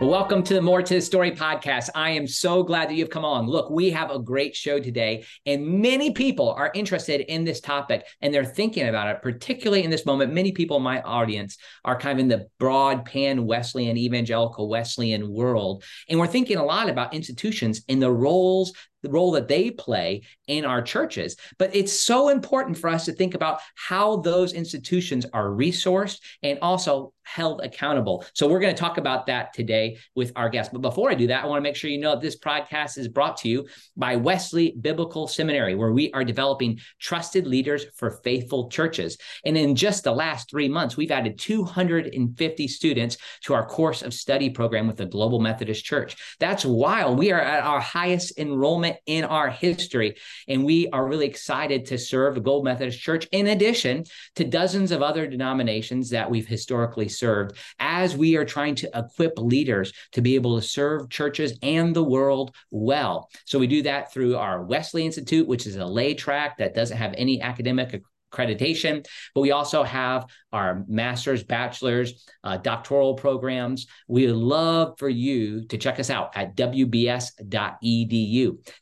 Welcome to the More to the Story podcast. I am so glad that you've come along. Look, we have a great show today, and many people are interested in this topic and they're thinking about it, particularly in this moment. Many people in my audience are kind of in the broad pan Wesleyan, evangelical Wesleyan world. And we're thinking a lot about institutions and the roles the role that they play in our churches. But it's so important for us to think about how those institutions are resourced and also held accountable. So we're going to talk about that today with our guest. But before I do that, I want to make sure you know this podcast is brought to you by Wesley Biblical Seminary, where we are developing trusted leaders for faithful churches. And in just the last three months, we've added 250 students to our course of study program with the Global Methodist Church. That's wild. we are at our highest enrollment moment in our history. And we are really excited to serve the Global Methodist Church in addition to dozens of other denominations that we've historically served as we are trying to equip leaders to be able to serve churches and the world well. So we do that through our Wesley Institute, which is a lay track that doesn't have any academic accreditation, but we also have our master's, bachelor's, uh, doctoral programs. We would love for you to check us out at wbs.edu.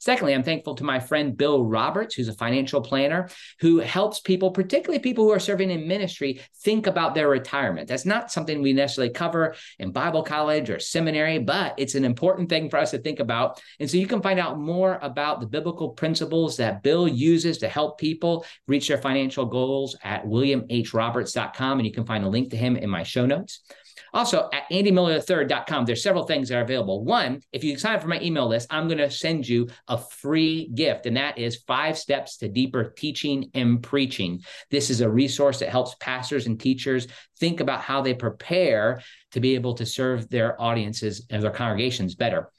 Secondly, I'm thankful to my friend Bill Roberts, who's a financial planner who helps people, particularly people who are serving in ministry, think about their retirement. That's not something we necessarily cover in Bible college or seminary, but it's an important thing for us to think about. And so you can find out more about the biblical principles that Bill uses to help people reach their financial goals at williamhroberts.com and you can find a link to him in my show notes. Also, at andymiller3rd.com, there's several things that are available. One, if you sign up for my email list, I'm going to send you a free gift, and that is five steps to deeper teaching and preaching. This is a resource that helps pastors and teachers think about how they prepare to be able to serve their audiences and their congregations better.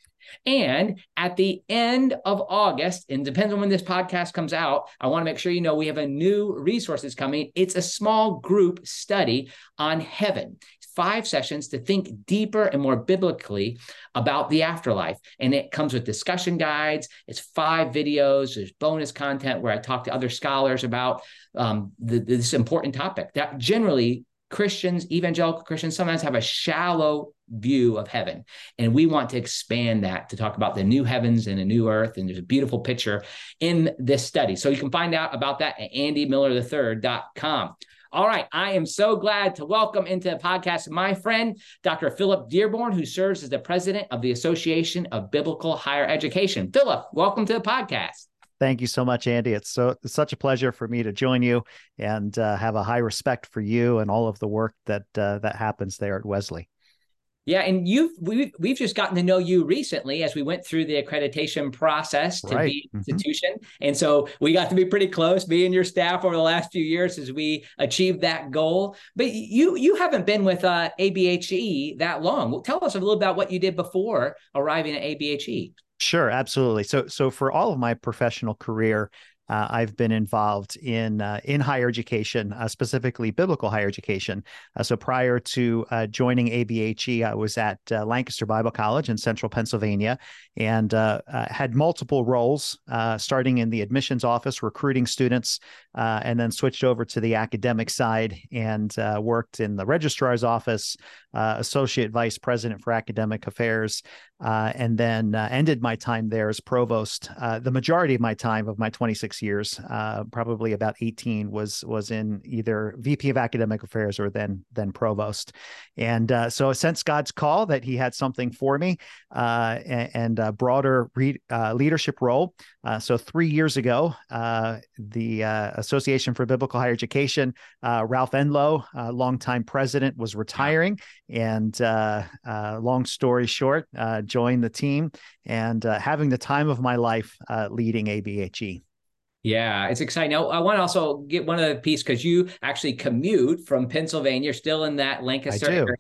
And at the end of August, and depends on when this podcast comes out, I want to make sure you know we have a new resource that's coming. It's a small group study on heaven. Five sessions to think deeper and more biblically about the afterlife. And it comes with discussion guides. It's five videos. There's bonus content where I talk to other scholars about um, the, this important topic that generally Christians, evangelical Christians, sometimes have a shallow view of heaven. And we want to expand that to talk about the new heavens and a new earth. And there's a beautiful picture in this study. So you can find out about that at andymiller3rd.com. All right. I am so glad to welcome into the podcast my friend, Dr. Philip Dearborn, who serves as the president of the Association of Biblical Higher Education. Philip, welcome to the podcast. Thank you so much, Andy. It's so it's such a pleasure for me to join you and uh, have a high respect for you and all of the work that uh, that happens there at Wesley. Yeah, and you've we've we've just gotten to know you recently as we went through the accreditation process to right. be an mm-hmm. institution, mm-hmm. and so we got to be pretty close, me and your staff over the last few years as we achieved that goal. But you you haven't been with uh, ABHE that long. Tell us a little about what you did before arriving at ABHE. Sure, absolutely. So, so for all of my professional career, uh, I've been involved in uh, in higher education, uh, specifically biblical higher education. Uh, so prior to uh, joining ABHE, I was at uh, Lancaster Bible College in Central Pennsylvania, and had multiple roles, starting in the admissions office, recruiting students, and then switched over to the academic side and worked in the registrar's office, associate vice president for academic affairs, and then ended my time there as provost. the majority of my time of my 26 years. Uh, probably about 18 was was in either VP of Academic Affairs or then then Provost. And uh, so I sensed God's call that He had something for me uh, and, and, a broader re- uh, leadership role. Uh, so three years ago, uh, the Association for Biblical Higher Education, uh, Ralph Enlow, uh, longtime president, was retiring. And uh, long story short, joined the team and having the time of my life leading ABHE. Yeah, it's exciting. Now, I want to also get one other piece because you actually commute from Pennsylvania, you're still in that Lancaster area,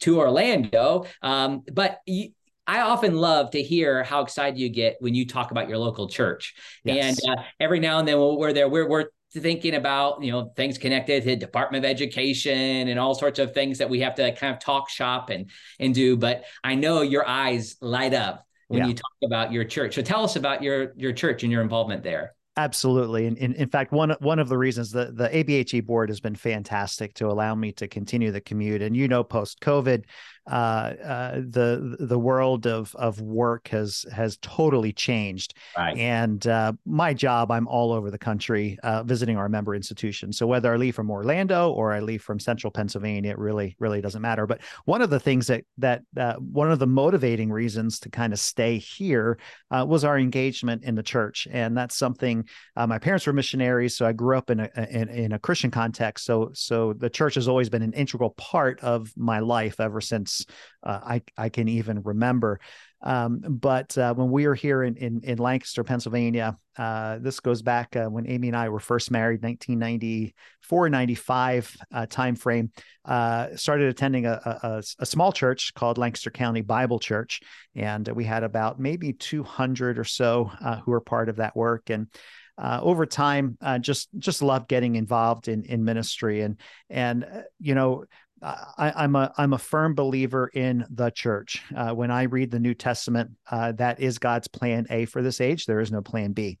to Orlando. Um, but you, I often love to hear how excited you get when you talk about your local church. Yes. And uh, every now and then when we're there, we're, we're thinking about you know things connected to Department of Education and all sorts of things that we have to kind of talk shop and and do. But I know your eyes light up when yeah. you talk about your church. So tell us about your your church and your involvement there. Absolutely. And in, in fact, one one of the reasons the, the ABHE board has been fantastic to allow me to continue the commute. And you know, post COVID, the the world of of work has has totally changed. Right. And uh, my job, I'm all over the country uh, visiting our member institutions. So whether I leave from Orlando or I leave from Central Pennsylvania, it really really doesn't matter. But one of the things that that uh, one of the motivating reasons to kind of stay here uh, was our engagement in the church, and that's something. my parents were missionaries, so I grew up in a in, in a Christian context. So so the church has always been an integral part of my life ever since uh, I I can even remember. Um, but uh, when we were here in in, in Lancaster, Pennsylvania, uh, this goes back uh, when Amy and I were first married, 1994, 95 uh, time frame. Uh, started attending a, a, a, small church called Lancaster County Bible Church, and we had about maybe 200 or so uh, who were part of that work. And uh, over time, uh, just just loved getting involved in in ministry and and uh, you know I, am a I'm a firm believer in the church. Uh, when I read the New Testament, uh, that is God's plan A for this age. There is no plan B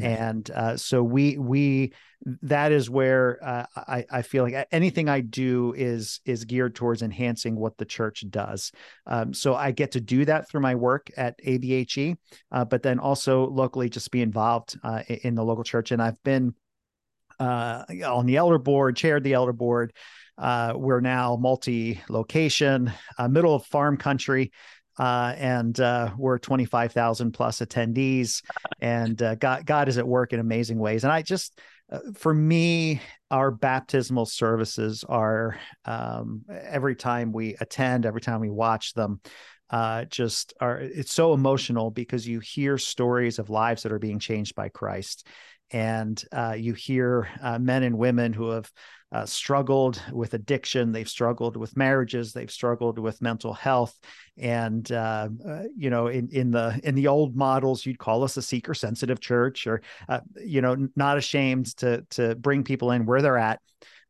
and uh, so we we that is where uh, I, I feel like anything I do is is geared towards enhancing what the church does. Um, so I get to do that through my work at ABHE, uh, but then also locally just be involved uh, in the local church. And I've been uh, on the elder board, chaired the elder board. Uh, we're now multi-location, middle of farm country uh, and uh, we're 25,000 plus attendees, and uh, God, God is at work in amazing ways. And I just, uh, for me, our baptismal services are um, every time we attend, every time we watch them, uh, just are. It's so emotional because you hear stories of lives that are being changed by Christ, and uh, you hear men and women who have uh, struggled with addiction, they've struggled with marriages, they've struggled with mental health, and uh, uh, you know, in in the in the old models, you'd call us a seeker sensitive church, or uh, you know, not ashamed to to bring people in where they're at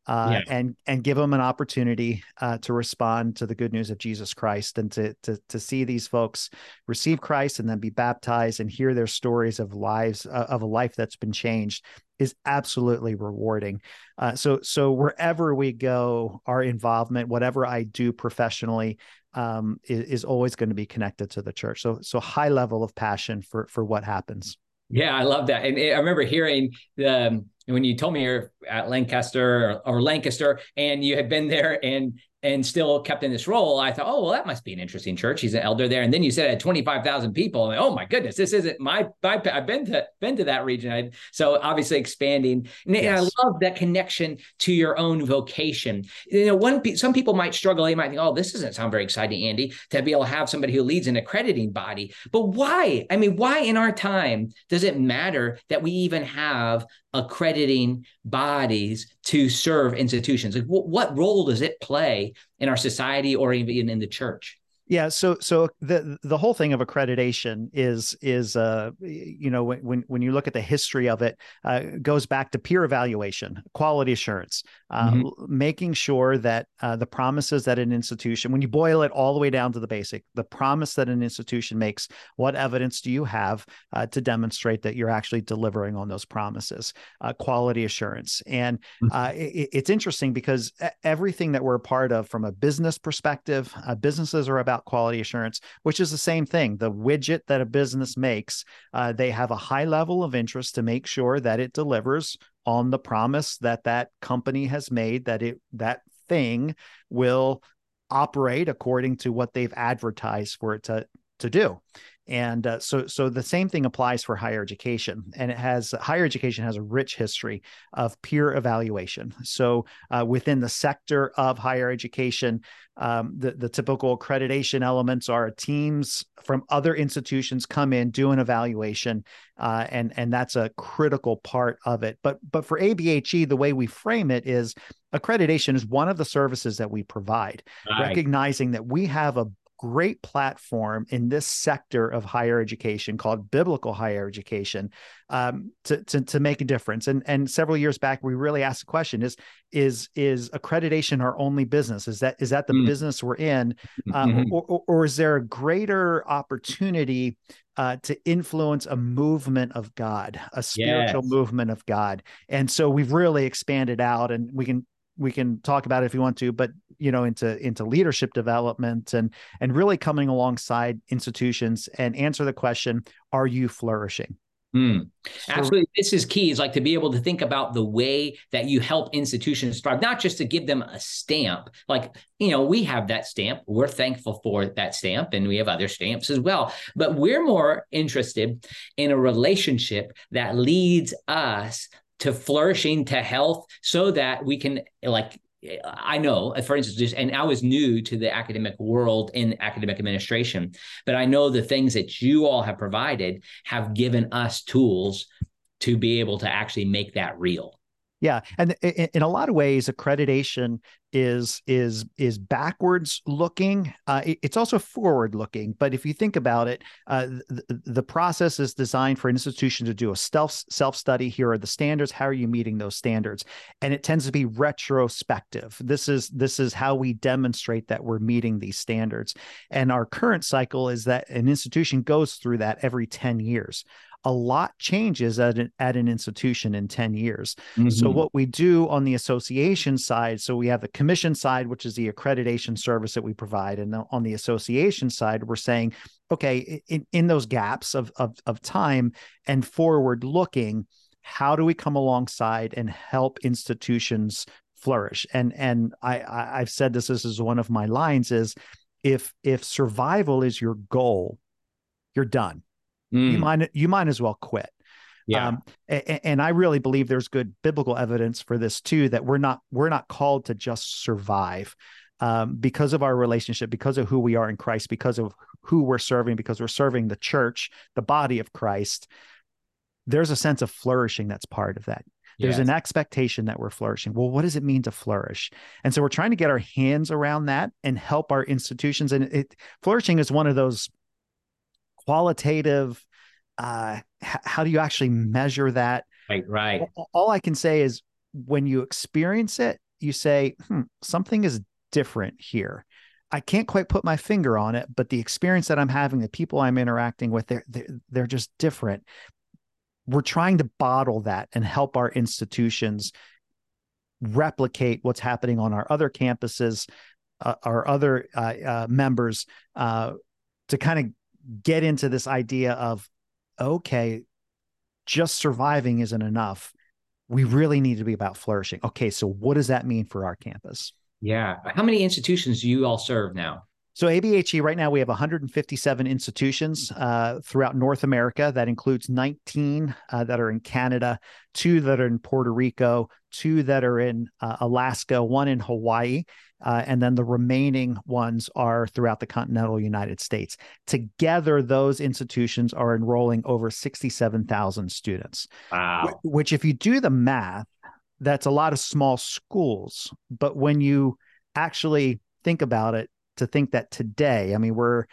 uh, yeah. and and give them an opportunity uh, to respond to the good news of Jesus Christ and to, to to see these folks receive Christ and then be baptized and hear their stories of lives of a life that's been changed is absolutely rewarding. Uh, so so wherever we go, our involvement, whatever I do professionally, um, is, is always going to be connected to the church. So so high level of passion for for what happens. Yeah, I love that, and I remember hearing the. When you told me you're at Lancaster or, or Lancaster and you had been there and and still kept in this role, I thought, oh, well, that must be an interesting church. He's an elder there. And then you said it had 25,000 people. Like, oh my goodness, this isn't my, my, I've been to, been to that region. I, so obviously expanding. And, yes. and, I love that connection to your own vocation. You know, one, some people might struggle. They might think, oh, this doesn't sound very exciting, Andy, to be able to have somebody who leads an accrediting body. But why? I mean, why in our time does it matter that we even have accrediting bodies to serve institutions? Like, what, what role does it play in our society or even in the church? Yeah, so so the the whole thing of accreditation is is uh you know when when you look at the history of it uh, goes back to peer evaluation, quality assurance, uh, mm-hmm. making sure that uh, the promises that an institution, when you boil it all the way down to the basic, the promise that an institution makes, what evidence do you have uh, to demonstrate that you're actually delivering on those promises? Uh, quality assurance, and mm-hmm. it, it's interesting because everything that we're a part of from a business perspective, businesses are about about quality assurance, which is the same thing. The widget that a business makes, uh, they have a high level of interest to make sure that it delivers on the promise that that company has made that it that thing will operate according to what they've advertised for it to to do and uh, so so the same thing applies for higher education and it has higher education has a rich history of peer evaluation so uh, within the sector of higher education um, the, the typical accreditation elements are teams from other institutions come in do an evaluation uh, and and that's a critical part of it but but for abhe the way we frame it is accreditation is one of the services that we provide right. recognizing that we have a great platform in this sector of higher education called biblical higher education um, to, to, to make a difference. And and several years back, we really asked the question: Is is is accreditation our only business? Is that is that the mm. business we're in, uh, mm-hmm. or, or, or is there a greater opportunity uh, to influence a movement of God, a spiritual yes. movement of God. And so we've really expanded out, and we can we can talk about it if you want to, but you know into into leadership development and and really coming alongside institutions and answer the question are you flourishing Mm, absolutely. This is key is like to be able to think about the way that you help institutions thrive, not just to give them a stamp. Like, you know, we have that stamp. We're thankful for that stamp and we have other stamps as well. But we're more interested in a relationship that leads us to flourishing to health so that we can like I know, for instance, and I was new to the academic world in academic administration, but I know the things that you all have provided have given us tools to be able to actually make that real. Yeah, and in a lot of ways, accreditation is is is backwards looking. Uh, it's also forward looking. But if you think about it, uh, the, the, process is designed for an institution to do a self self study. Here are the standards. How are you meeting those standards? And it tends to be retrospective. This is this is how we demonstrate that we're meeting these standards. And our current cycle is that an institution goes through that every ten years a lot changes at an, at an institution in 10 years. Mm-hmm. So, what we do on the association side, so we have the commission side, which is the accreditation service that we provide. And on the association side, we're saying, okay, in, in those gaps of, of, of time and forward looking, how do we come alongside and help institutions flourish? And and I, I I've said this, this is one of my lines is if if survival is your goal, you're done Mm. You might you might as well quit. Yeah. Um, and, and, I really believe there's good biblical evidence for this too that we're not we're not called to just survive um, because of our relationship, because of who we are in Christ, because of who we're serving, because we're serving the church, the body of Christ. There's a sense of flourishing that's part of that. There's yes. an expectation that we're flourishing. Well, what does it mean to flourish? And so we're trying to get our hands around that and help our institutions. And it, flourishing is one of those qualitative uh, h- how do you actually measure that? Right right. All, all, i can say is when you experience it you say hmm, something is different here. I can't quite put my finger on it but the experience that i'm having the people i'm interacting with they're they're, they're just different. We're trying to bottle that and help our institutions replicate what's happening on our other campuses uh, our other uh, uh, members uh, to kind of get into this idea of okay just surviving isn't enough. We really need to be about flourishing. Okay so what does that mean for our campus? Yeah. How many institutions do you all serve now? So ABHE right now we have 157 institutions uh, throughout North America. That includes 19 uh, that are in Canada, two that are in Puerto Rico, two that are in uh, Alaska, one in Hawaii, uh, and then the remaining ones are throughout the continental United States. Together, those institutions are enrolling over 67,000 students. Wow! Which, if you do the math, that's a lot of small schools. But when you actually think about it to think that today, I mean, we're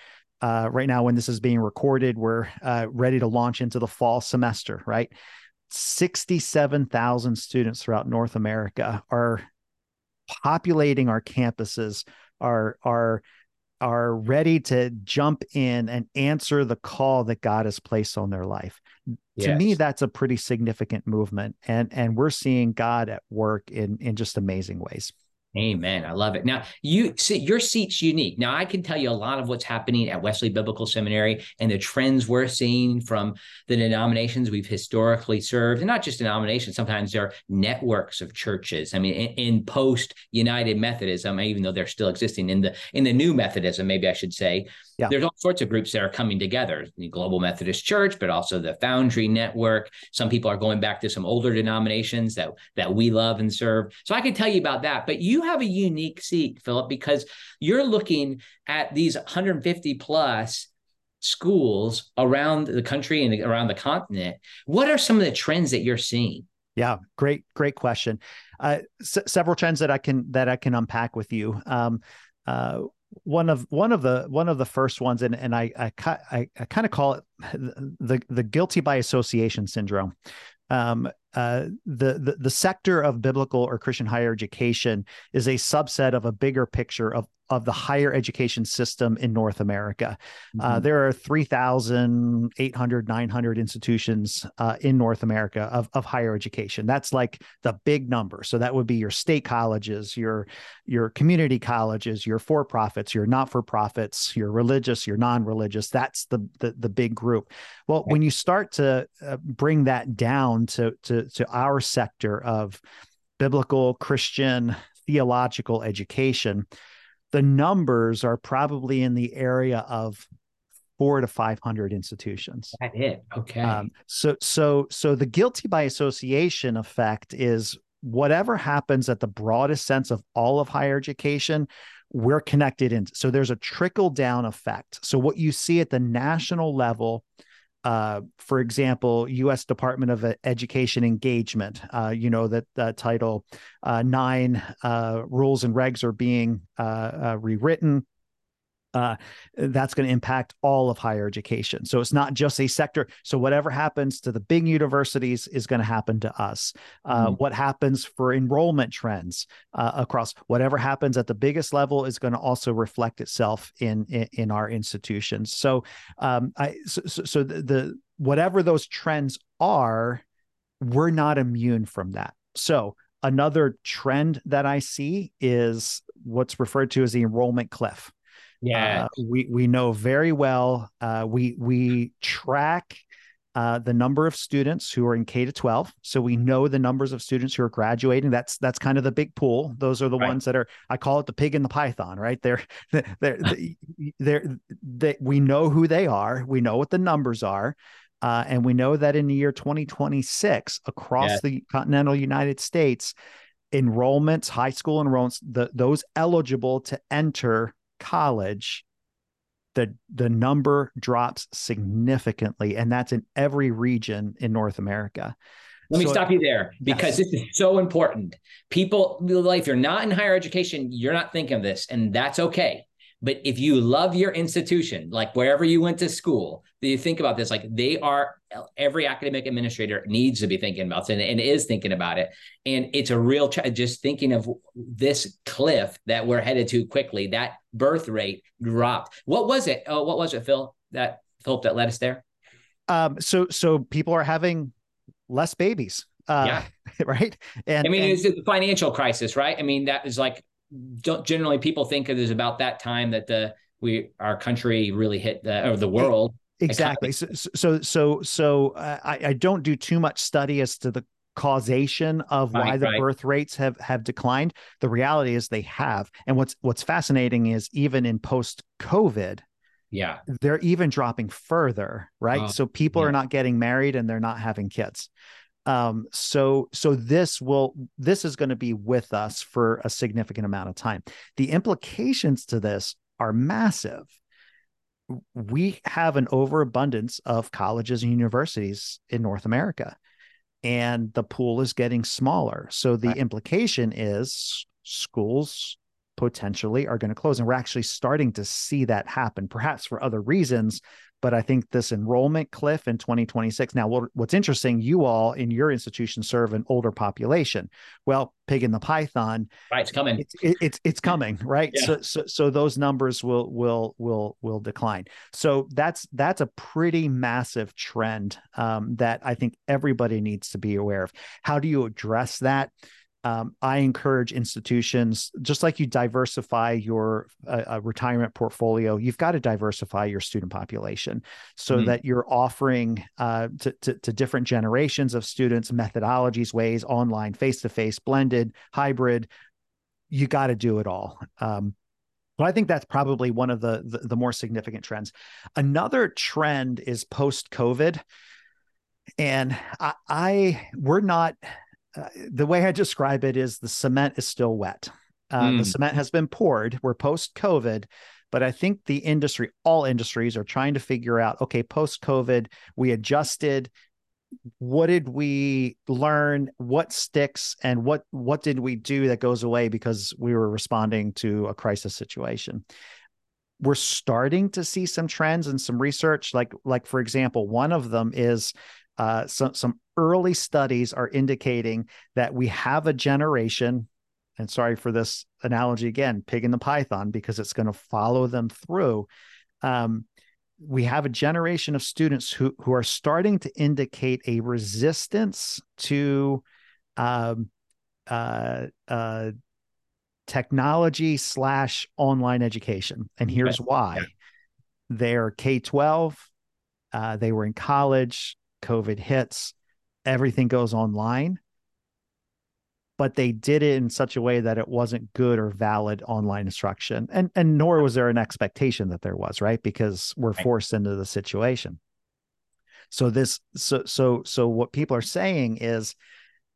uh, right now when this is being recorded, we're uh, ready to launch into the fall semester, right? 67,000 students throughout North America are populating our campuses, are, are, are ready to jump in and answer the call that God has placed on their life. Yes. To me, that's a pretty significant movement. And, and we're seeing God at work in, in just amazing ways. Amen. I love it. Now, you see, your seat's unique. Now, I can tell you a lot of what's happening at Wesley Biblical Seminary and the trends we're seeing from the denominations we've historically served, and not just denominations. Sometimes there are networks of churches. I mean, in, in post United Methodism, even though they're still existing in the in the new Methodism, maybe I should say, yeah. there's all sorts of groups that are coming together. The Global Methodist Church, but also the Foundry Network. Some people are going back to some older denominations that that we love and serve. So I can tell you about that. But you have a unique seat, Philip, because you're looking at these 150 plus schools around the country and around the continent. What are some of the trends that you're seeing? Yeah, great, great question. Uh, s- several trends that I can that I can unpack with you. Um, uh, one of one of the one of the first ones, and and I I, I, I kind of call it the the guilty by association syndrome. Um, uh, the, the the sector of biblical or Christian higher education is a subset of a bigger picture of of the higher education system in North America. Uh, mm-hmm. Uh, there are 3,800, 900 institutions uh, in North America of, of higher education. That's like the big number. So that would be your state colleges, your your community colleges, your for profits, your not for profits, your religious, your non religious. That's the, the the big group. Well, right. when you start to uh, bring that down to to to our sector of biblical Christian theological education the numbers are probably in the area of four to 500 institutions. That it. Okay. Um, so, so, so the guilty by association effect is whatever happens at the broadest sense of all of higher education, we're connected in. So there's a trickle down effect. So what you see at the national level uh, for example, U.S. Department of Education engagement. Uh, you know that uh, Title Nine uh, rules and regs are being uh, uh, rewritten uh, that's going to impact all of higher education. So it's not just a sector. So whatever happens to the big universities is going to happen to us. Uh, mm-hmm. What happens for enrollment trends uh, across whatever happens at the biggest level is going to also reflect itself in in, in our institutions. So, um, I so, so the, the whatever those trends are, we're not immune from that. So another trend that I see is what's referred to as the enrollment cliff. Yeah, uh, we we know very well. Uh, we we track uh, the number of students who are in K to 12. So we know the numbers of students who are graduating. That's that's kind of the big pool. Those are the right. ones that are I call it the pig and the python, right? They're they're they're, they, we know who they are. We know what the numbers are. Uh, and we know that in the year 2026 across yeah. the continental United States, enrollments, high school enrollments, the, those eligible to enter college the the number drops significantly and that's in every region in North America. Let me stop you there because yes. this is so important. People, if you're not in higher education, you're not thinking of this, and that's okay. But if you love your institution, like wherever you went to school, do you think about this, like they are every academic administrator needs to be thinking about it and, and is thinking about it. And it's a real ch- just thinking of this cliff that we're headed to quickly. That birth rate dropped. What was it? Oh, what was it, Phil? That Philip that led us there. Um, so so people are having less babies. Uh, yeah. Right. And I mean, and, it's a financial crisis, right? I mean, that is like generally people think it is about that time that the we our country really hit the or the world. Exactly. So so so so uh, I, I don't do too much study as to the causation of why the right. birth rates have have declined. The reality is they have. And what's what's fascinating is even in post covid yeah. they're even dropping further right? Oh, so people yeah. are not getting married and they're not having kids um so so this will this is going to be with us for a significant amount of time. The implications to this are massive. We have an overabundance of colleges and universities in north america and the pool is getting smaller. So the right. implication is schools potentially are going to close and we're actually starting to see that happen perhaps for other reasons but I think this enrollment cliff in 2026. Now, what, what's interesting, you all in your institution serve an older population. Well, pig in the python, right? It's coming. It's it, it's, it's coming, right? Yeah. So, so so those numbers will will will will decline. So that's that's a pretty massive trend um, that I think everybody needs to be aware of. How do you address that? Um, I encourage institutions, just like you diversify your uh, uh, retirement portfolio, you've got to diversify your student population so mm-hmm. that you're offering uh, to, to, to, different generations of students methodologies, ways, online, face to face, blended, hybrid. You got to do it all. Um, but I think that's probably one of the, the, the more significant trends. Another trend is post COVID, and I, I we're not uh, the way I describe it is the cement is still wet. Uh, mm. The cement has been poured. We're post COVID, but I think the industry, all industries, are trying to figure out okay, post COVID, we adjusted. What did we learn? What sticks, and what what did we do that goes away because we were responding to a crisis situation? We're starting to see some trends and some research, like like for example, one of them is uh, some some early studies are indicating that we have a generation and sorry for this analogy again pig in the python because it's going to follow them through. Um, we have a generation of students who who are starting to indicate a resistance to um, uh, uh, technology slash online education, and here's why: they're K twelve, uh, they were in college, COVID hits, everything goes online, but they did it in such a way that it wasn't good or valid online instruction. And and nor was there an expectation that there was right? Because we're forced into the situation. So this so so so what people are saying is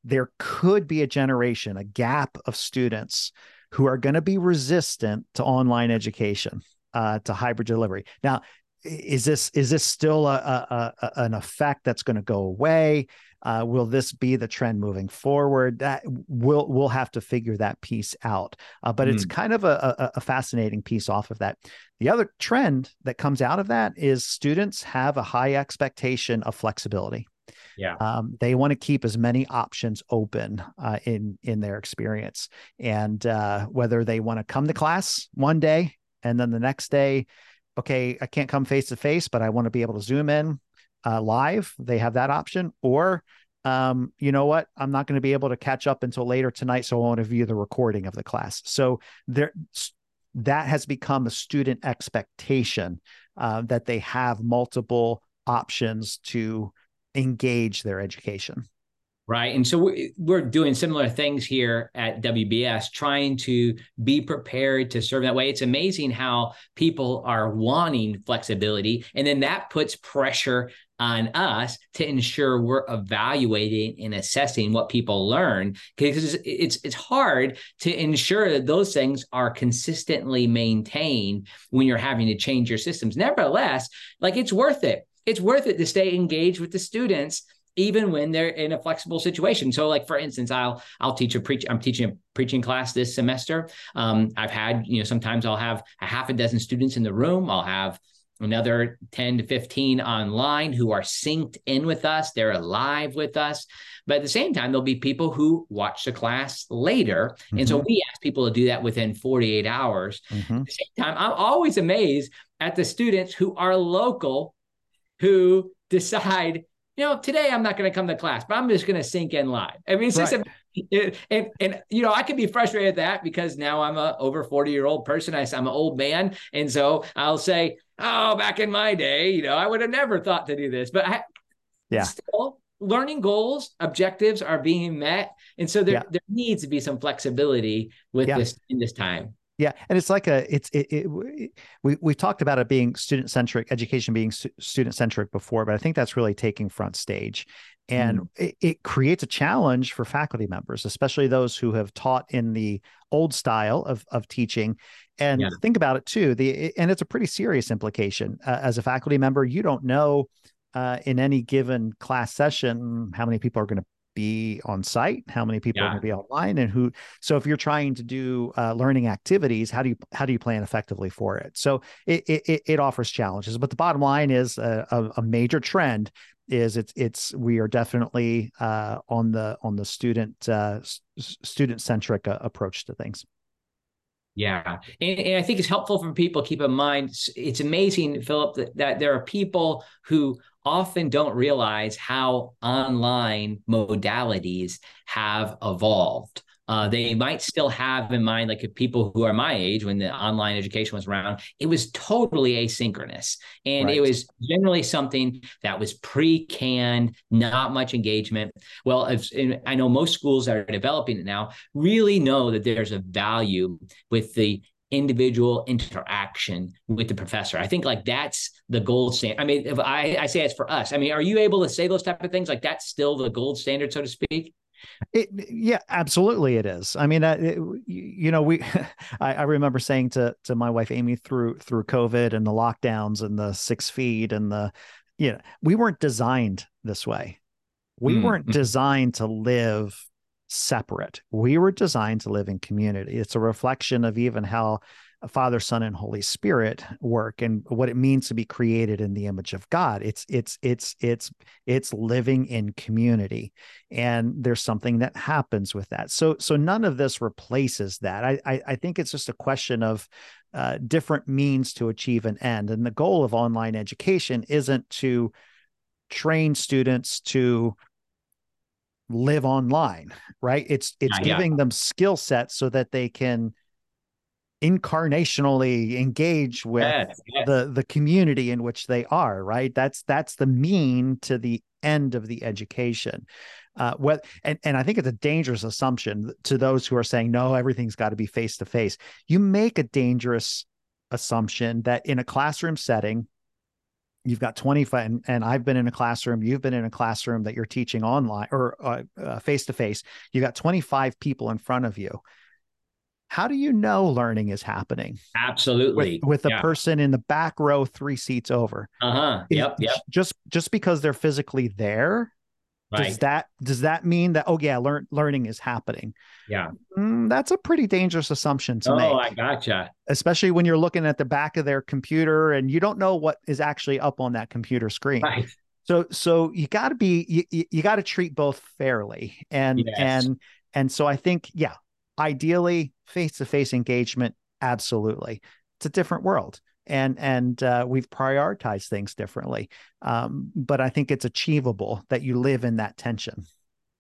there could be a generation a gap of students who are going to be resistant to online education uh, to hybrid delivery. Now is this is this still a, a, a an effect that's going to go away uh, will this be the trend moving forward? That we'll we'll have to figure that piece out. Uh, but mm. it's kind of a, a, a fascinating piece off of that. The other trend that comes out of that is students have a high expectation of flexibility. Yeah, um, they want to keep as many options open uh, in in their experience, and uh, whether they want to come to class one day and then the next day, okay, I can't come face to face, but I want to be able to zoom in uh, live. They have that option. Or, um, you know what? I'm not going to be able to catch up until later tonight, so I want to view the recording of the class. So there, that has become a student expectation uh, that they have multiple options to engage their education right? And so we're doing similar things here at WBS, trying to be prepared to serve that way. It's amazing how people are wanting flexibility, and then that puts pressure on us to ensure we're evaluating and assessing what people learn because it's it's hard to ensure that those things are consistently maintained when you're having to change your systems nevertheless like it's worth it it's worth it to stay engaged with the students even when they're in a flexible situation. So, like for instance, I'll I'll teach a preach. I'm teaching a preaching class this semester. Um, I've had you know sometimes I'll have a half a dozen students in the room. I'll have another 10 to 15 online who are synced in with us. They're alive with us. But at the same time, there'll be people who watch the class later. Mm-hmm. And so mm-hmm. we ask people to do that within 48 hours. Mm-hmm. At the same time, I'm always amazed at the students who are local who decide you know, today I'm not going to come to class, but I'm just going to sync in live. I mean, it's right. just, and, and, you know, I could be frustrated at that because now I'm a over 40 year old person. I, I'm an old man. And so I'll say, oh, back in my day, you know, I would have never thought to do this, but I, yeah, still learning goals, objectives are being met. And so there, yeah. there needs to be some flexibility with yeah. this in this time. Yeah, and it's like a it's it, it we we talked about it being student centric, education being student centric before, but I think that's really taking front stage, and mm. it, it, creates a challenge for faculty members, especially those who have taught in the old style of of teaching. And yeah. think about it too, the and it's a pretty serious implication uh, as a faculty member. You don't know uh, in any given class session how many people are going to be on site how many people yeah. are going to be online and who so if you're trying to do uh, learning activities how do you how do you plan effectively for it so it it, it offers challenges but the bottom line is a, a, a major trend is it's it's we are definitely uh, on the on the student uh, student centric uh, approach to things yeah. And, and, I think it's helpful for people to keep in mind. It's amazing, Philip, that, that there are people who often don't realize how online modalities have evolved. Uh, they might still have in mind, like people who are my age when the online education was around, it was totally asynchronous. And right. it was generally something that was pre canned, not much engagement. Well, I know most schools that are developing it now really know that there's a value with the individual interaction with the professor. I think like that's the gold standard. I mean, if I, I say it's for us. I mean, are you able to say those type of things? Like that's still the gold standard, so to speak? It, yeah, absolutely, it is. I mean, uh, it, you know, we, I, I, remember saying to to my wife Amy through through COVID and the lockdowns and the six feet and the, you know, we weren't designed this way. We mm-hmm. weren't designed to live separate. We were designed to live in community. It's a reflection of even how Father, Son, and Holy Spirit work and what it means to be created in the image of God. It's it's it's it's it's living in community, and there's something that happens with that. So so none of this replaces that. I I, I think it's just a question of uh, different means to achieve an end, and the goal of online education isn't to train students to live online right it's it's yeah, giving yeah. them skill sets so that they can incarnationally engage with yes, yes. the the community in which they are right? That's that's the mean to the end of the education. Uh what and, and i think it's a dangerous assumption to those who are saying no everything's got to be face to face you make a dangerous assumption that in a classroom setting you've got 25 and, and, i've been in a classroom you've been in a classroom that you're teaching online or face to face you got 25 people in front of you how do you know learning is happening absolutely with, with a yeah. person in the back row three seats over uh-huh yep yep just just because they're physically there Right. Does that does that mean that oh yeah, learn learning is happening? Yeah, mm, that's a pretty dangerous assumption to oh, make. Oh, I gotcha. Especially when you're looking at the back of their computer and you don't know what is actually up on that computer screen. Right. So so you got to be you, you got to treat both fairly and yes. and and so I think yeah, ideally face to face engagement, absolutely. It's a different world and and uh, we've prioritized things differently. Um, but I think it's achievable that you live in that tension.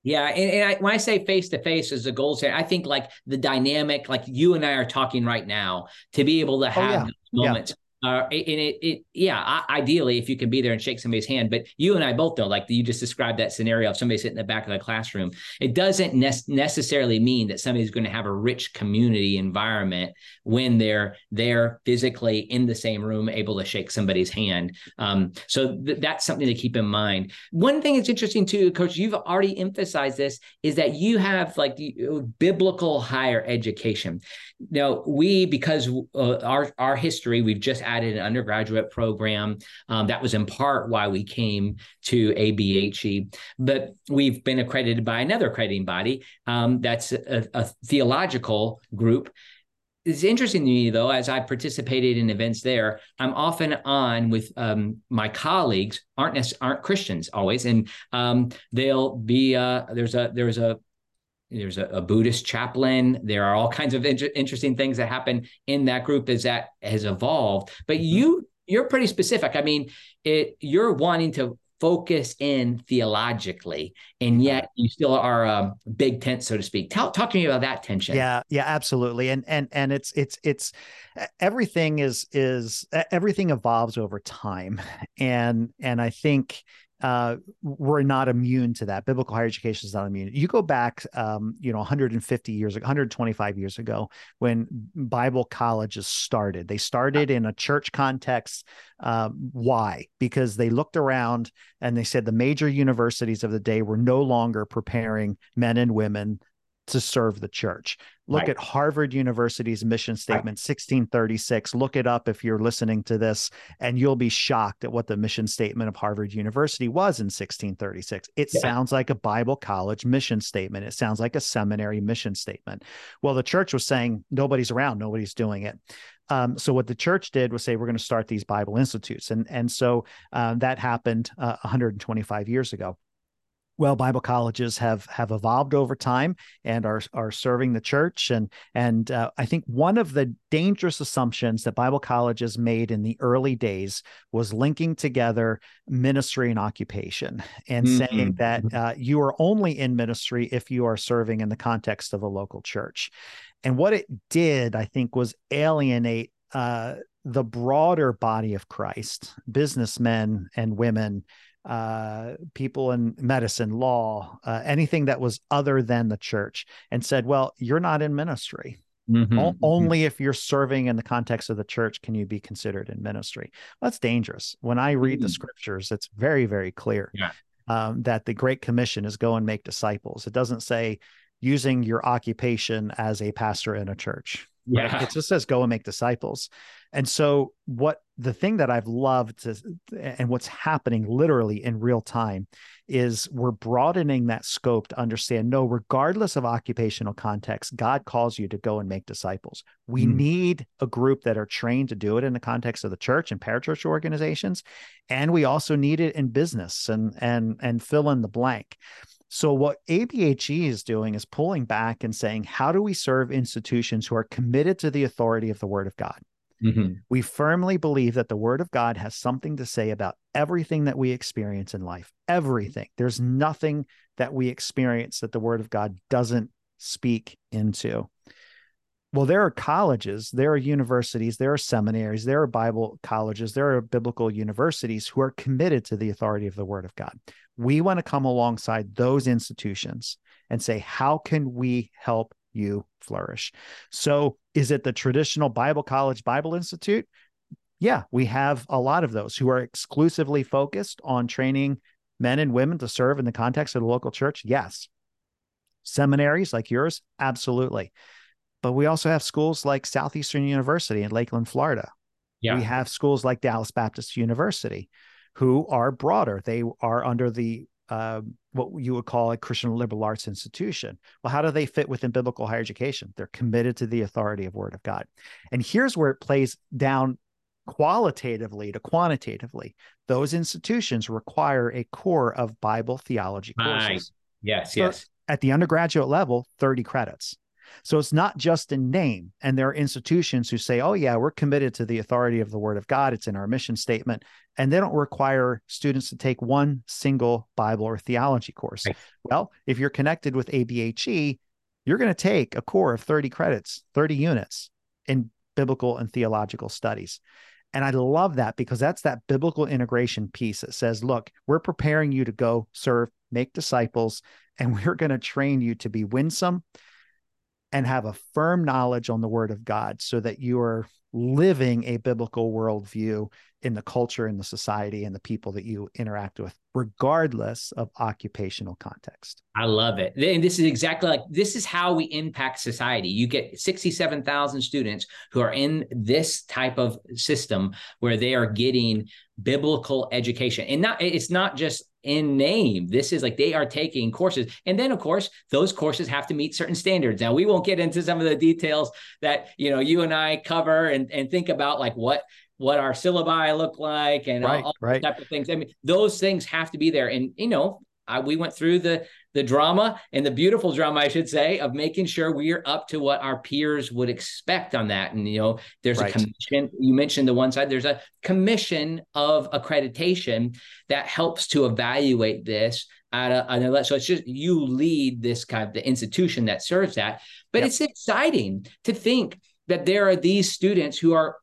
Yeah, and, and I, when I say face to face as a goal setting, I think like the dynamic, like you and I are talking right now, to be able to have oh, yeah. moments. Yeah uh, and it, it, yeah, ideally, if you can be there and shake somebody's hand. But you and I both know, like you just described that scenario of somebody sitting in the back of the classroom. It doesn't ne- necessarily mean that somebody's going to have a rich community environment when they're there physically in the same room, able to shake somebody's hand. Um, so th- that's something to keep in mind. One thing that's interesting too, Coach, you've already emphasized this, is that you have like the uh, biblical higher education. Now, we because uh, our our history, we've just added an undergraduate program. Um, that was in part why we came to ABHE, but we've been accredited by another accrediting body. Um, that's a, a theological group it's interesting to me though as i participated in events there i'm often on with um, my colleagues aren't aren't christians always and um, they'll be uh, there's a there's a there's a, a, Buddhist chaplain. There are all kinds of inter- interesting things that happen in that group as that has evolved. But mm-hmm. you you're pretty specific. I mean, it you're wanting to focus in theologically, and yet you still are a big tent, so to speak. Tell, talk to me about that tension. Yeah, yeah, absolutely. And and and it's it's it's everything is is everything evolves over time, and and I think uh, we're not immune to that. Biblical higher education is not immune. You go back, um, you know, 150 years, 125 years ago, when Bible colleges started. They started in a church context. Uh, why? Because they looked around and they said the major universities of the day were no longer preparing men and women to serve the church. Look right. at Harvard University's mission statement, right. 1636. Look it up if you're listening to this, and you'll be shocked at what the mission statement of Harvard University was in 1636. It yeah. sounds like a Bible college mission statement. It sounds like a seminary mission statement. Well, the church was saying nobody's around, nobody's doing it. Um, so what the church did was say we're going to start these Bible institutes, and and so uh, that happened uh, 125 years ago well bible colleges have have evolved over time and are are serving the church and and uh, i think one of the dangerous assumptions that bible colleges made in the early days was linking together ministry and occupation and mm-hmm. saying that mm-hmm. uh, you are only in ministry if you are serving in the context of a local church and what it did i think was alienate uh, the broader body of christ businessmen and women uh, people in medicine, law, uh, anything that was other than the church, and said, "Well, you're not in ministry. Mm-hmm. O- mm-hmm. only if you're serving in the context of the church can you be considered in ministry." Well, that's dangerous. When I read mm-hmm. the scriptures, it's very, very clear yeah. um, that the Great Commission is go and make disciples. It doesn't say using your occupation as a pastor in a church. Yeah. Right? It just says go and make disciples. And so what the thing that I've loved to, and what's happening literally in real time is we're broadening that scope to understand no, regardless of occupational context, God calls you to go and make disciples. We mm. need a group that are trained to do it in the context of the church and parachurch organizations. And we also need it in business and and and fill in the blank. So, what ABHE is doing is pulling back and saying, how do we serve institutions who are committed to the authority of the Word of God? Mm-hmm. We firmly believe that the Word of God has something to say about everything that we experience in life. Everything. There's nothing that we experience that the Word of God doesn't speak into. Well, there are colleges, there are universities, there are seminaries, there are Bible colleges, there are biblical universities who are committed to the authority of the Word of God. We want to come alongside those institutions and say, how can we help you flourish? So, is it the traditional Bible College Bible Institute? Yeah, we have a lot of those who are exclusively focused on training men and women to serve in the context of the local church. Yes. Seminaries like yours? Absolutely. But we also have schools like Southeastern University in Lakeland, Florida. Yeah. We have schools like Dallas Baptist University who are broader. They are under the uh, what you would call a Christian liberal arts institution. Well, how do they fit within biblical higher education? They're committed to the authority of Word of God. And here's where it plays down qualitatively to quantitatively. Those institutions require a core of Bible theology courses. Right. Yes, yes. At the undergraduate level, 30 credits. So it's not just a name. And there are institutions who say, oh, yeah, we're committed to the authority of the word of God. It's in our mission statement. And they don't require students to take one single Bible or theology course. Right. Well, if you're connected with ABHE, you're going to take a core of 30 credits, 30 units in biblical and theological studies. And I love that because that's that biblical integration piece that says, look, we're preparing you to go serve, make disciples, and we're going to train you to be winsome and have a firm knowledge on the word of God so that you are living a biblical worldview in the culture and the society and the people that you interact with, regardless of occupational context. I love it. And this is exactly like this is how we impact society. You get 67,000 students who are in this type of system where they are getting biblical education. And not it's not just in name. This is like they are taking courses. And then of course, those courses have to meet certain standards. Now we won't get into some of the details that, you know, you and I cover and and think about like what what our syllabi look like and right, all, all right. type of things. I mean, those things have to be there. And you know, I, we went through the the drama and the beautiful drama, I should say, of making sure we are up to what our peers would expect on that. And you know, there's right. a commission. You mentioned the one side. There's a commission of accreditation that helps to evaluate this at a, at a so it's just you lead this kind of the institution that serves that. But yep. it's exciting to think that there are these students who are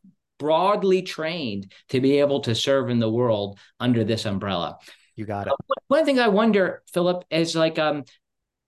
broadly trained to be able to serve in the world under this umbrella. You got it. One thing I wonder, Philip, is like, um,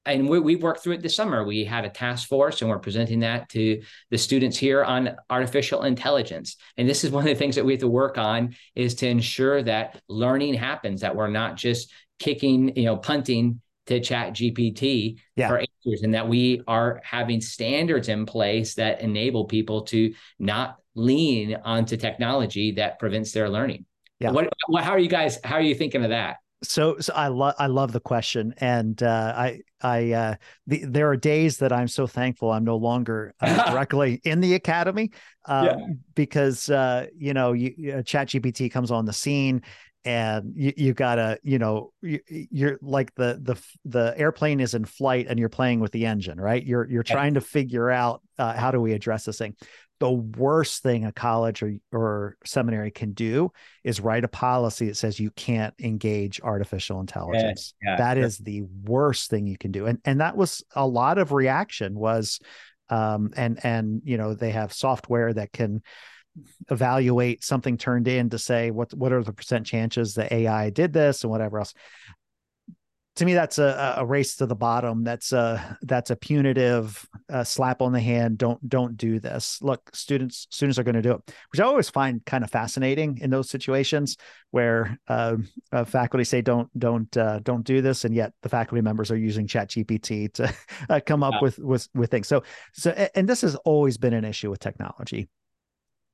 and we, we worked through it this summer. We had a task force and we're presenting that to the students here on artificial intelligence. And this is one of the things that we have to work on is to ensure that learning happens, that we're not just kicking, you know, punting to chat GPT yeah. for answers and that we are having standards in place that enable people to not lean onto technology that prevents their learning. Yeah. What, what, how are you guys, how are you thinking of that? So, so I love I love the question, and uh, I I uh, the, there are days that I'm so thankful I'm no longer uh, directly in the academy, um, yeah. because uh, you know you, uh, ChatGPT comes on the scene, and you, you gotta you know you, are like the the the airplane is in flight and you're playing with the engine, right? You're you're trying to figure out uh, how do we address this thing the worst thing a college or, or seminary can do is write a policy that says you can't engage artificial intelligence. Yeah, yeah, that is the worst thing you can do. And and that was a lot of reaction was um and and you know they have software that can evaluate something turned in to say what what are the percent chances that AI did this and whatever else. To me that's a, a race to the bottom. That's a that's a punitive uh, slap on the hand. Don't don't do this. Look students students are going to do it which i always find kind of fascinating in those situations where uh, uh, faculty say don't don't uh, don't do this. And yet the faculty members are using chat gpt to uh, come up yeah. with with with things. So so and this has always been an issue with technology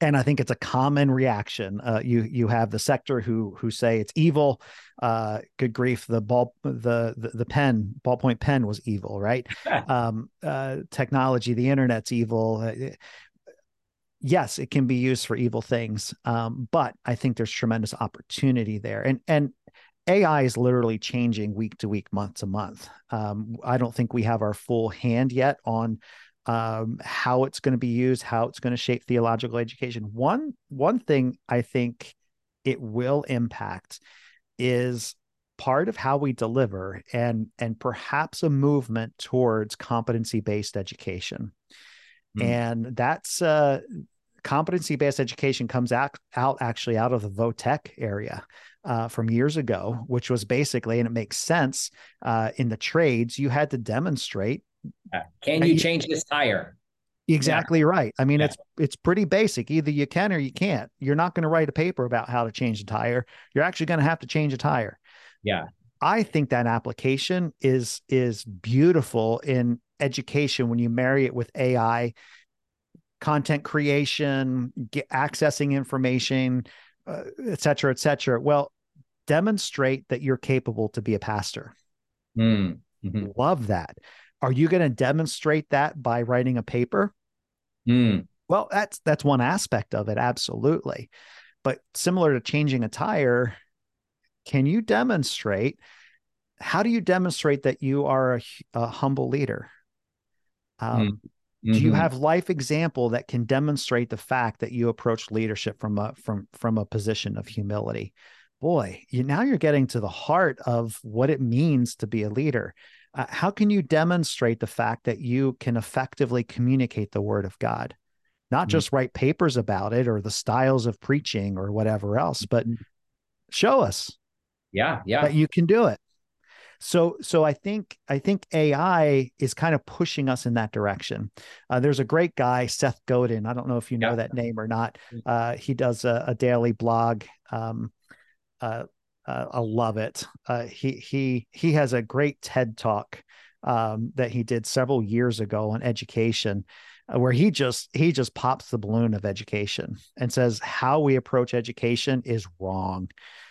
and I think it's a common reaction. Uh, you you have the sector who who say it's evil. Uh, good grief, the ball the, the the pen ballpoint pen was evil, right? um, uh, technology, the internet's evil. Uh, yes, it can be used for evil things, um, but I think there's tremendous opportunity there, and and AI is literally changing week to week, month to month. Um, I don't think we have our full hand yet on um, how it's going to be used, how it's going to shape theological education. One one thing I think it will impact is part of how we deliver and and perhaps a movement towards competency based education. Mm. And that's uh competency based education comes out, out actually out of the vo-tech area uh, from years ago, which was basically, and it makes sense uh, in the trades, you had to demonstrate can you change this tire? Exactly yeah. right. I mean, yeah. it's it's pretty basic. Either you can or you can't. You're not going to write a paper about how to change a tire. You're actually going to have to change a tire. Yeah. I think that application is is beautiful in education when you marry it with AI, content creation, get, accessing information, uh, et cetera, et cetera. Well, demonstrate that you're capable to be a pastor. Mm. Mm-hmm. Love that. Are you going to demonstrate that by writing a paper? Mm. Well, that's that's one aspect of it, absolutely. But similar to changing a tire, can you demonstrate? How do you demonstrate that you are a, a humble leader? Um, mm. Mm-hmm. Do you mm-hmm. have life example that can demonstrate the fact that you approach leadership from a from from a position of humility? Boy, you now you're getting to the heart of what it means to be a leader uh, how can you demonstrate the fact that you can effectively communicate the word of God? Not mm-hmm. just write papers about it or the styles of preaching or whatever else, but mm-hmm. show us. Yeah, yeah. That you can do it. So, so I think I think AI is kind of pushing us in that direction. Uh, there's a great guy, Seth Godin. I don't know if you know yeah. that name or not. Mm. Uh, he does a, a daily blog. Um, uh, uh, I love it. Uh, he he he has a great TED talk um, that he did several years ago on education, uh, where he just he just pops the balloon of education and says how we approach education is wrong.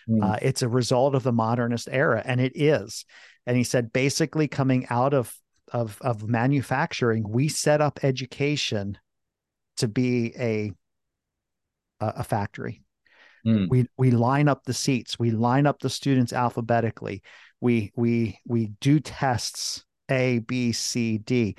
Mm. it's a result of the modernist era, and it is. And he said basically coming out of of of manufacturing, we set up education to be a a factory Mm. We we line up the seats, we line up the students alphabetically. We we we do tests A, B, C, D.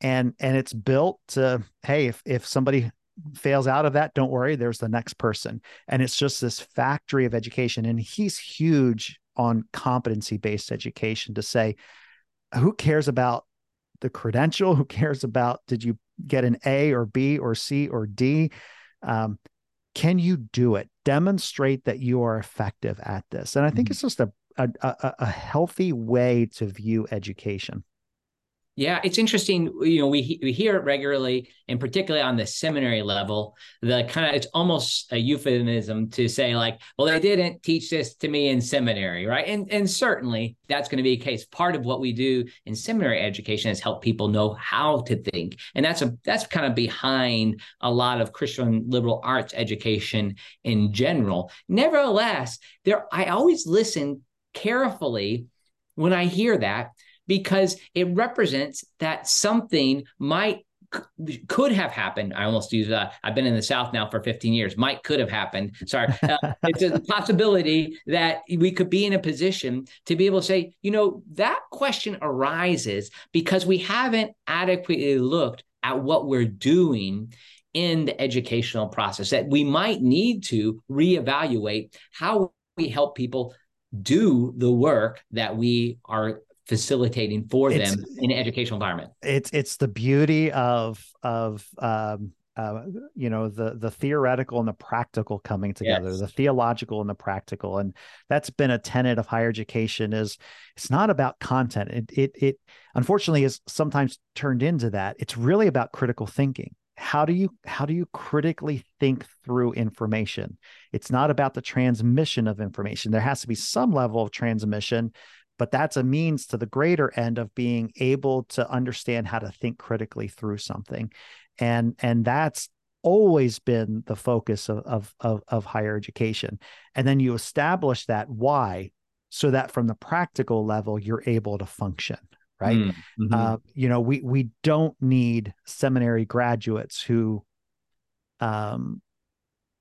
And and it's built to, hey, if if somebody fails out of that, don't worry, there's the next person. And it's just this factory of education. And he's huge on competency based education to say, who cares about the credential? Who cares about did you get an A or B or C or D? Um, can you do it? Demonstrate that you are effective at this. And I think mm-hmm. it's just a, a, a, a healthy way to view education. Yeah, it's interesting. You know, we we hear it regularly, and particularly on the seminary level, the kind of it's almost a euphemism to say like, well, they didn't teach this to me in seminary, right? And and certainly that's going to be a case. Part of what we do in seminary education is help people know how to think, and that's a that's kind of behind a lot of Christian liberal arts education in general. Nevertheless, there I always listen carefully when I hear that because it represents that something might could have happened. I almost use uh, I've been in the South now for 15 years. Might could have happened. Sorry. Uh, it's a possibility that we could be in a position to be able to say, you know, that question arises because we haven't adequately looked at what we're doing in the educational process, that we might need to reevaluate how we help people do the work that we are facilitating for it's, them in an educational environment. It's it's the beauty of of um, uh, you know the the theoretical and the practical coming together yes. the theological and the practical. And that's been a tenet of higher education is it's not about content. It it, it unfortunately is sometimes turned into that. It's really about critical thinking. How do you how do you critically think through information? It's not about the transmission of information. There has to be some level of transmission but that's a means to the greater end of being able to understand how to think critically through something. And and that's always been the focus of, of of of, higher education. And then you establish that why so that from the practical level you're able to function right? Mm, mm-hmm. uh, you know we we don't need seminary graduates who um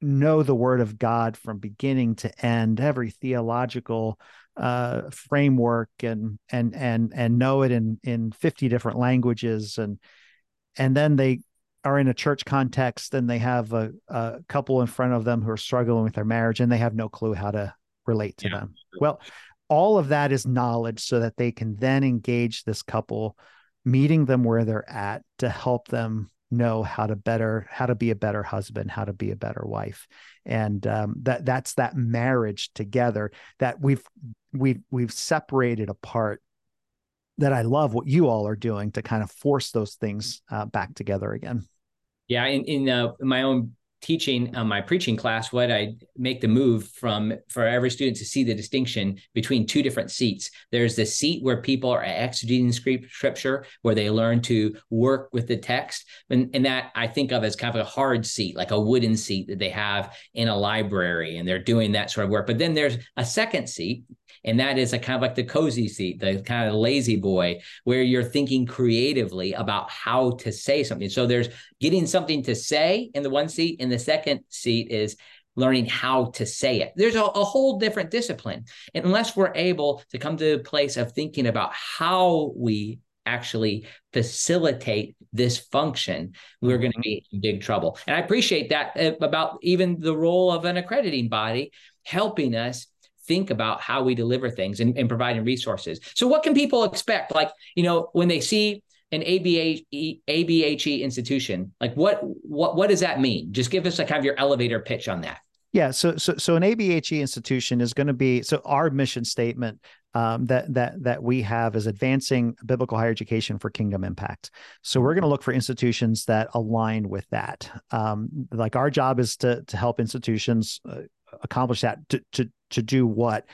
know the word of god from beginning to end. Every theological uh framework and and and and know it in in 50 different languages and and then they are in a church context and they have a, a couple in front of them who are struggling with their marriage and they have no clue how to relate to yeah. them. Well, all of that is knowledge so that they can then engage this couple, meeting them where they're at to help them know how to better how to be a better husband how to be a better wife. And um, that that's that marriage together that we've we've we've separated apart that i love what you all are doing to kind of force those things uh, back together again. Yeah, in in, uh, my own teaching on my preaching class, what I make the move from for every student to see the distinction between two different seats. There's the seat where people are exegeting scripture, where they learn to work with the text, and, and that I think of as kind of a hard seat, like a wooden seat that they have in a library, and they're doing that sort of work. But then there's a second seat and that is a kind of like the cozy seat, the kind of lazy boy, where you're thinking creatively about how to say something. So there's getting something to say in the one seat, and the second seat is learning how to say it. There's a, a, whole different discipline. And unless we're able to come to a place of thinking about how we actually facilitate this function, we're going to be in big trouble. And I appreciate that uh, about even the role of an accrediting body helping us think about how we deliver things and, and providing resources. So what can people expect? Like, you know, when they see an ABH, ABHE institution, like what what what does that mean? Just give us like kind of your elevator pitch on that. Yeah, so so so an ABHE institution is going to be so our mission statement um, that that that we have is advancing biblical higher education for kingdom impact. So we're going to look for institutions that align with that. Um, like our job is to to help institutions uh, accomplish that to to to do what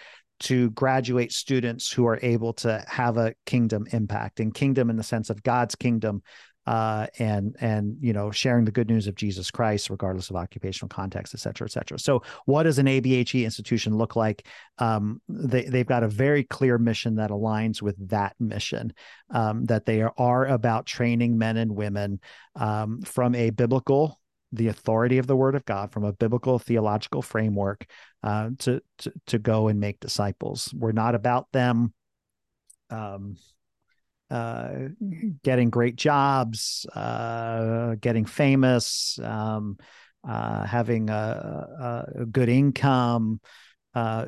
to graduate students who are able to have a kingdom impact and kingdom in the sense of God's kingdom uh, and and you know sharing the good news of Jesus Christ, regardless of occupational context, et cetera, et cetera. So, what does an ABHE institution look like? Um, they they've got a very clear mission that aligns with that mission. Um, that they are, are about training men and women um, from a biblical the authority of the word of God from a biblical theological framework uh, to, to, to go and make disciples. We're not about them um, uh, getting great jobs, uh, getting famous, um, uh, having a, a, good income. Uh,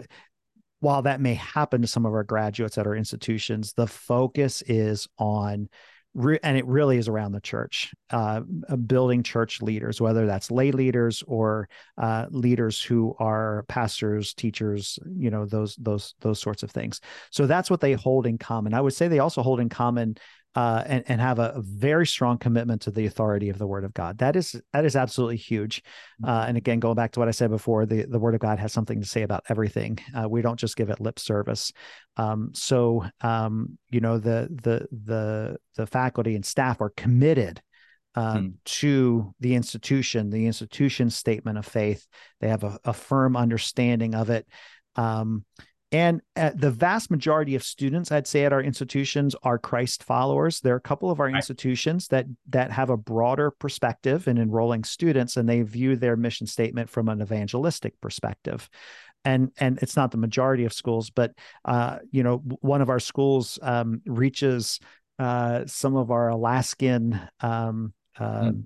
while that may happen to some of our graduates at our institutions, the focus is on re- and it really is around the church, uh, uh, building church leaders, whether that's lay leaders or uh, leaders who are pastors, teachers, you know, those those those sorts of things. So that's what they hold in common. I would say they also hold in common uh, and, and have a, very strong commitment to the authority of the word of God. That is that is absolutely huge. Mm-hmm. Uh, and again, going back to what I said before, the, the word of God has something to say about everything. Uh, we don't just give it lip service. Um, so um, you know the the the the faculty and staff are committed uh, hmm. to the institution, the institution statement of faith. They have a, a firm understanding of it. Um, and uh, the vast majority of students, I'd say, at our institutions are Christ followers. There are a couple of our right. institutions that that have a broader perspective in enrolling students, and they view their mission statement from an evangelistic perspective. And and it's not the majority of schools, but uh, you know, one of our schools um, reaches uh, some of our Alaskan um, mm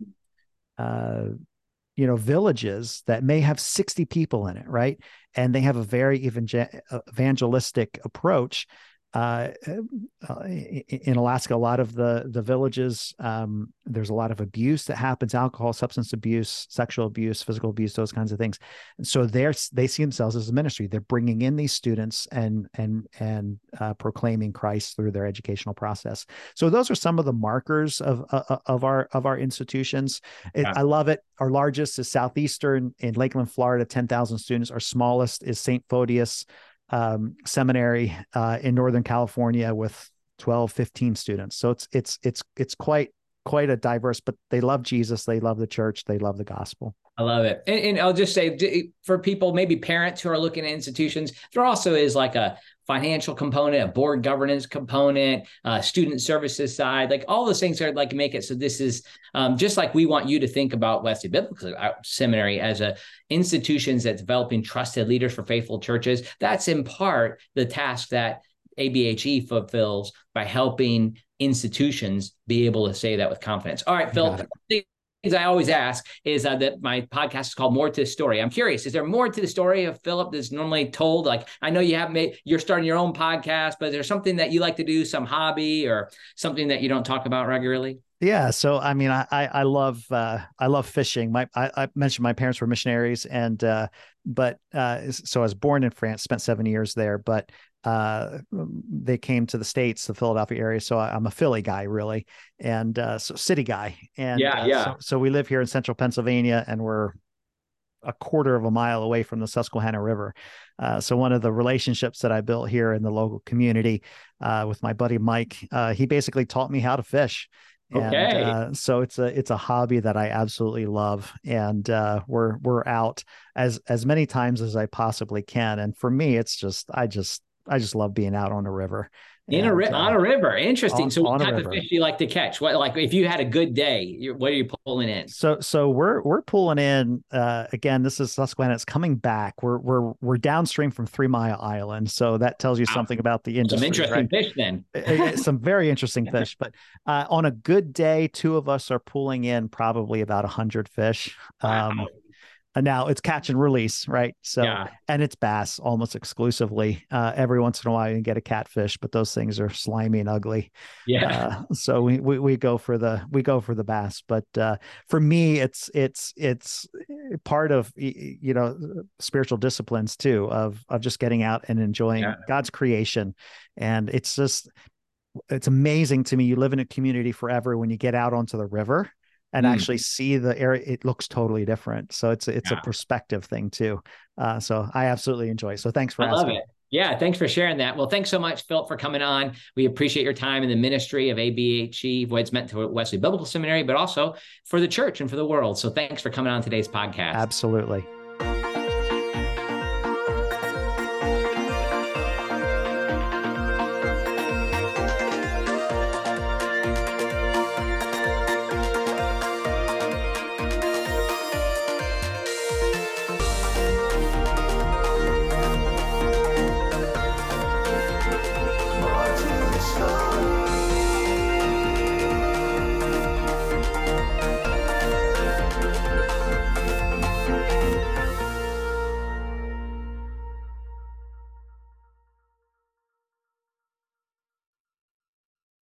you know villages that may have 60 people in it right? And they have a very uh, evangelistic approach uh, uh, in Alaska, a lot of the the villages, um, there's a lot of abuse that happens: alcohol, substance abuse, sexual abuse, physical abuse, those kinds of things. And so they're they see themselves as a ministry. They're bringing in these students and and and uh, proclaiming Christ through their educational process. So those are some of the markers of uh, uh of our of our institutions. It, yeah. I love it. Our largest is Southeastern in Lakeland, Florida, ten thousand students. Our smallest is St. Photius um, seminary uh, in Northern California with 12, 15 students. So it's it's it's it's quite quite a diverse, but they love Jesus, they love the church, they love the gospel. I love it. And, and, I'll just say for people, maybe parents who are looking at institutions, there also is like a financial component, a board governance component, uh, student services side, like all those things are like make it so this is um, just like we want you to think about Wesley Biblical Seminary as a institutions that's developing trusted leaders for faithful churches. That's in part the task that ABHE fulfills by helping institutions be able to say that with confidence. All right, Phil, things I always ask is uh, that my podcast is called More to the Story. I'm curious, is there more to the story of Philip that's normally told? Like, I know you have made, you're starting your own podcast, but is there something that you like to do, some hobby or something that you don't talk about regularly? Yeah, so I mean, I I love uh, I love fishing. My I, I, mentioned my parents were missionaries, and uh, but uh, so I was born in France, spent seven years there, but uh, they came to the states, the Philadelphia area. So I, am a Philly guy, really, and uh, so city guy. And yeah, uh, yeah. So, so, we live here in central Pennsylvania, and we're a quarter of a mile away from the Susquehanna River. Uh, so one of the relationships that I built here in the local community uh, with my buddy Mike, uh, he basically taught me how to fish. Okay. And, so it's a it's a hobby that I absolutely love, and we're we're out as as many times as I possibly can. And for me, it's just I just I just love being out on a river. In and, a ri- uh, on a river, interesting. On, so, what type of fish do you like to catch? What like if you had a good day, what are you pulling in? So, so we're we're pulling in. Uh, again, this is Susquehanna. It's coming back. We're we're we're downstream from Three Mile Island, so that tells you wow. something about the industry. Some interesting right? fish, then. Some very interesting fish. But uh, on a good day, two of us are pulling in probably about a hundred fish. Um, wow. And now it's catch and release, right? So, yeah. and it's bass almost exclusively. Uh, every once in a while you can get a catfish, but those things are slimy and ugly. Yeah. Uh, so we, we, we go for the we go for the bass. But uh, for me, it's it's it's part of you know spiritual disciplines too of of just getting out and enjoying yeah. God's creation, and it's just it's amazing to me. You live in a community forever when you get out onto the river and mm. actually see the area it looks totally different so it's it's yeah. a perspective thing too uh, so i absolutely enjoy it so thanks for I asking. love it yeah, thanks for sharing that. Well, thanks so much, Phil, for coming on. We appreciate your time in the ministry of ABHE, what it's meant to Wesley Biblical Seminary, but also for the church and for the world. So thanks for coming on today's podcast. Absolutely.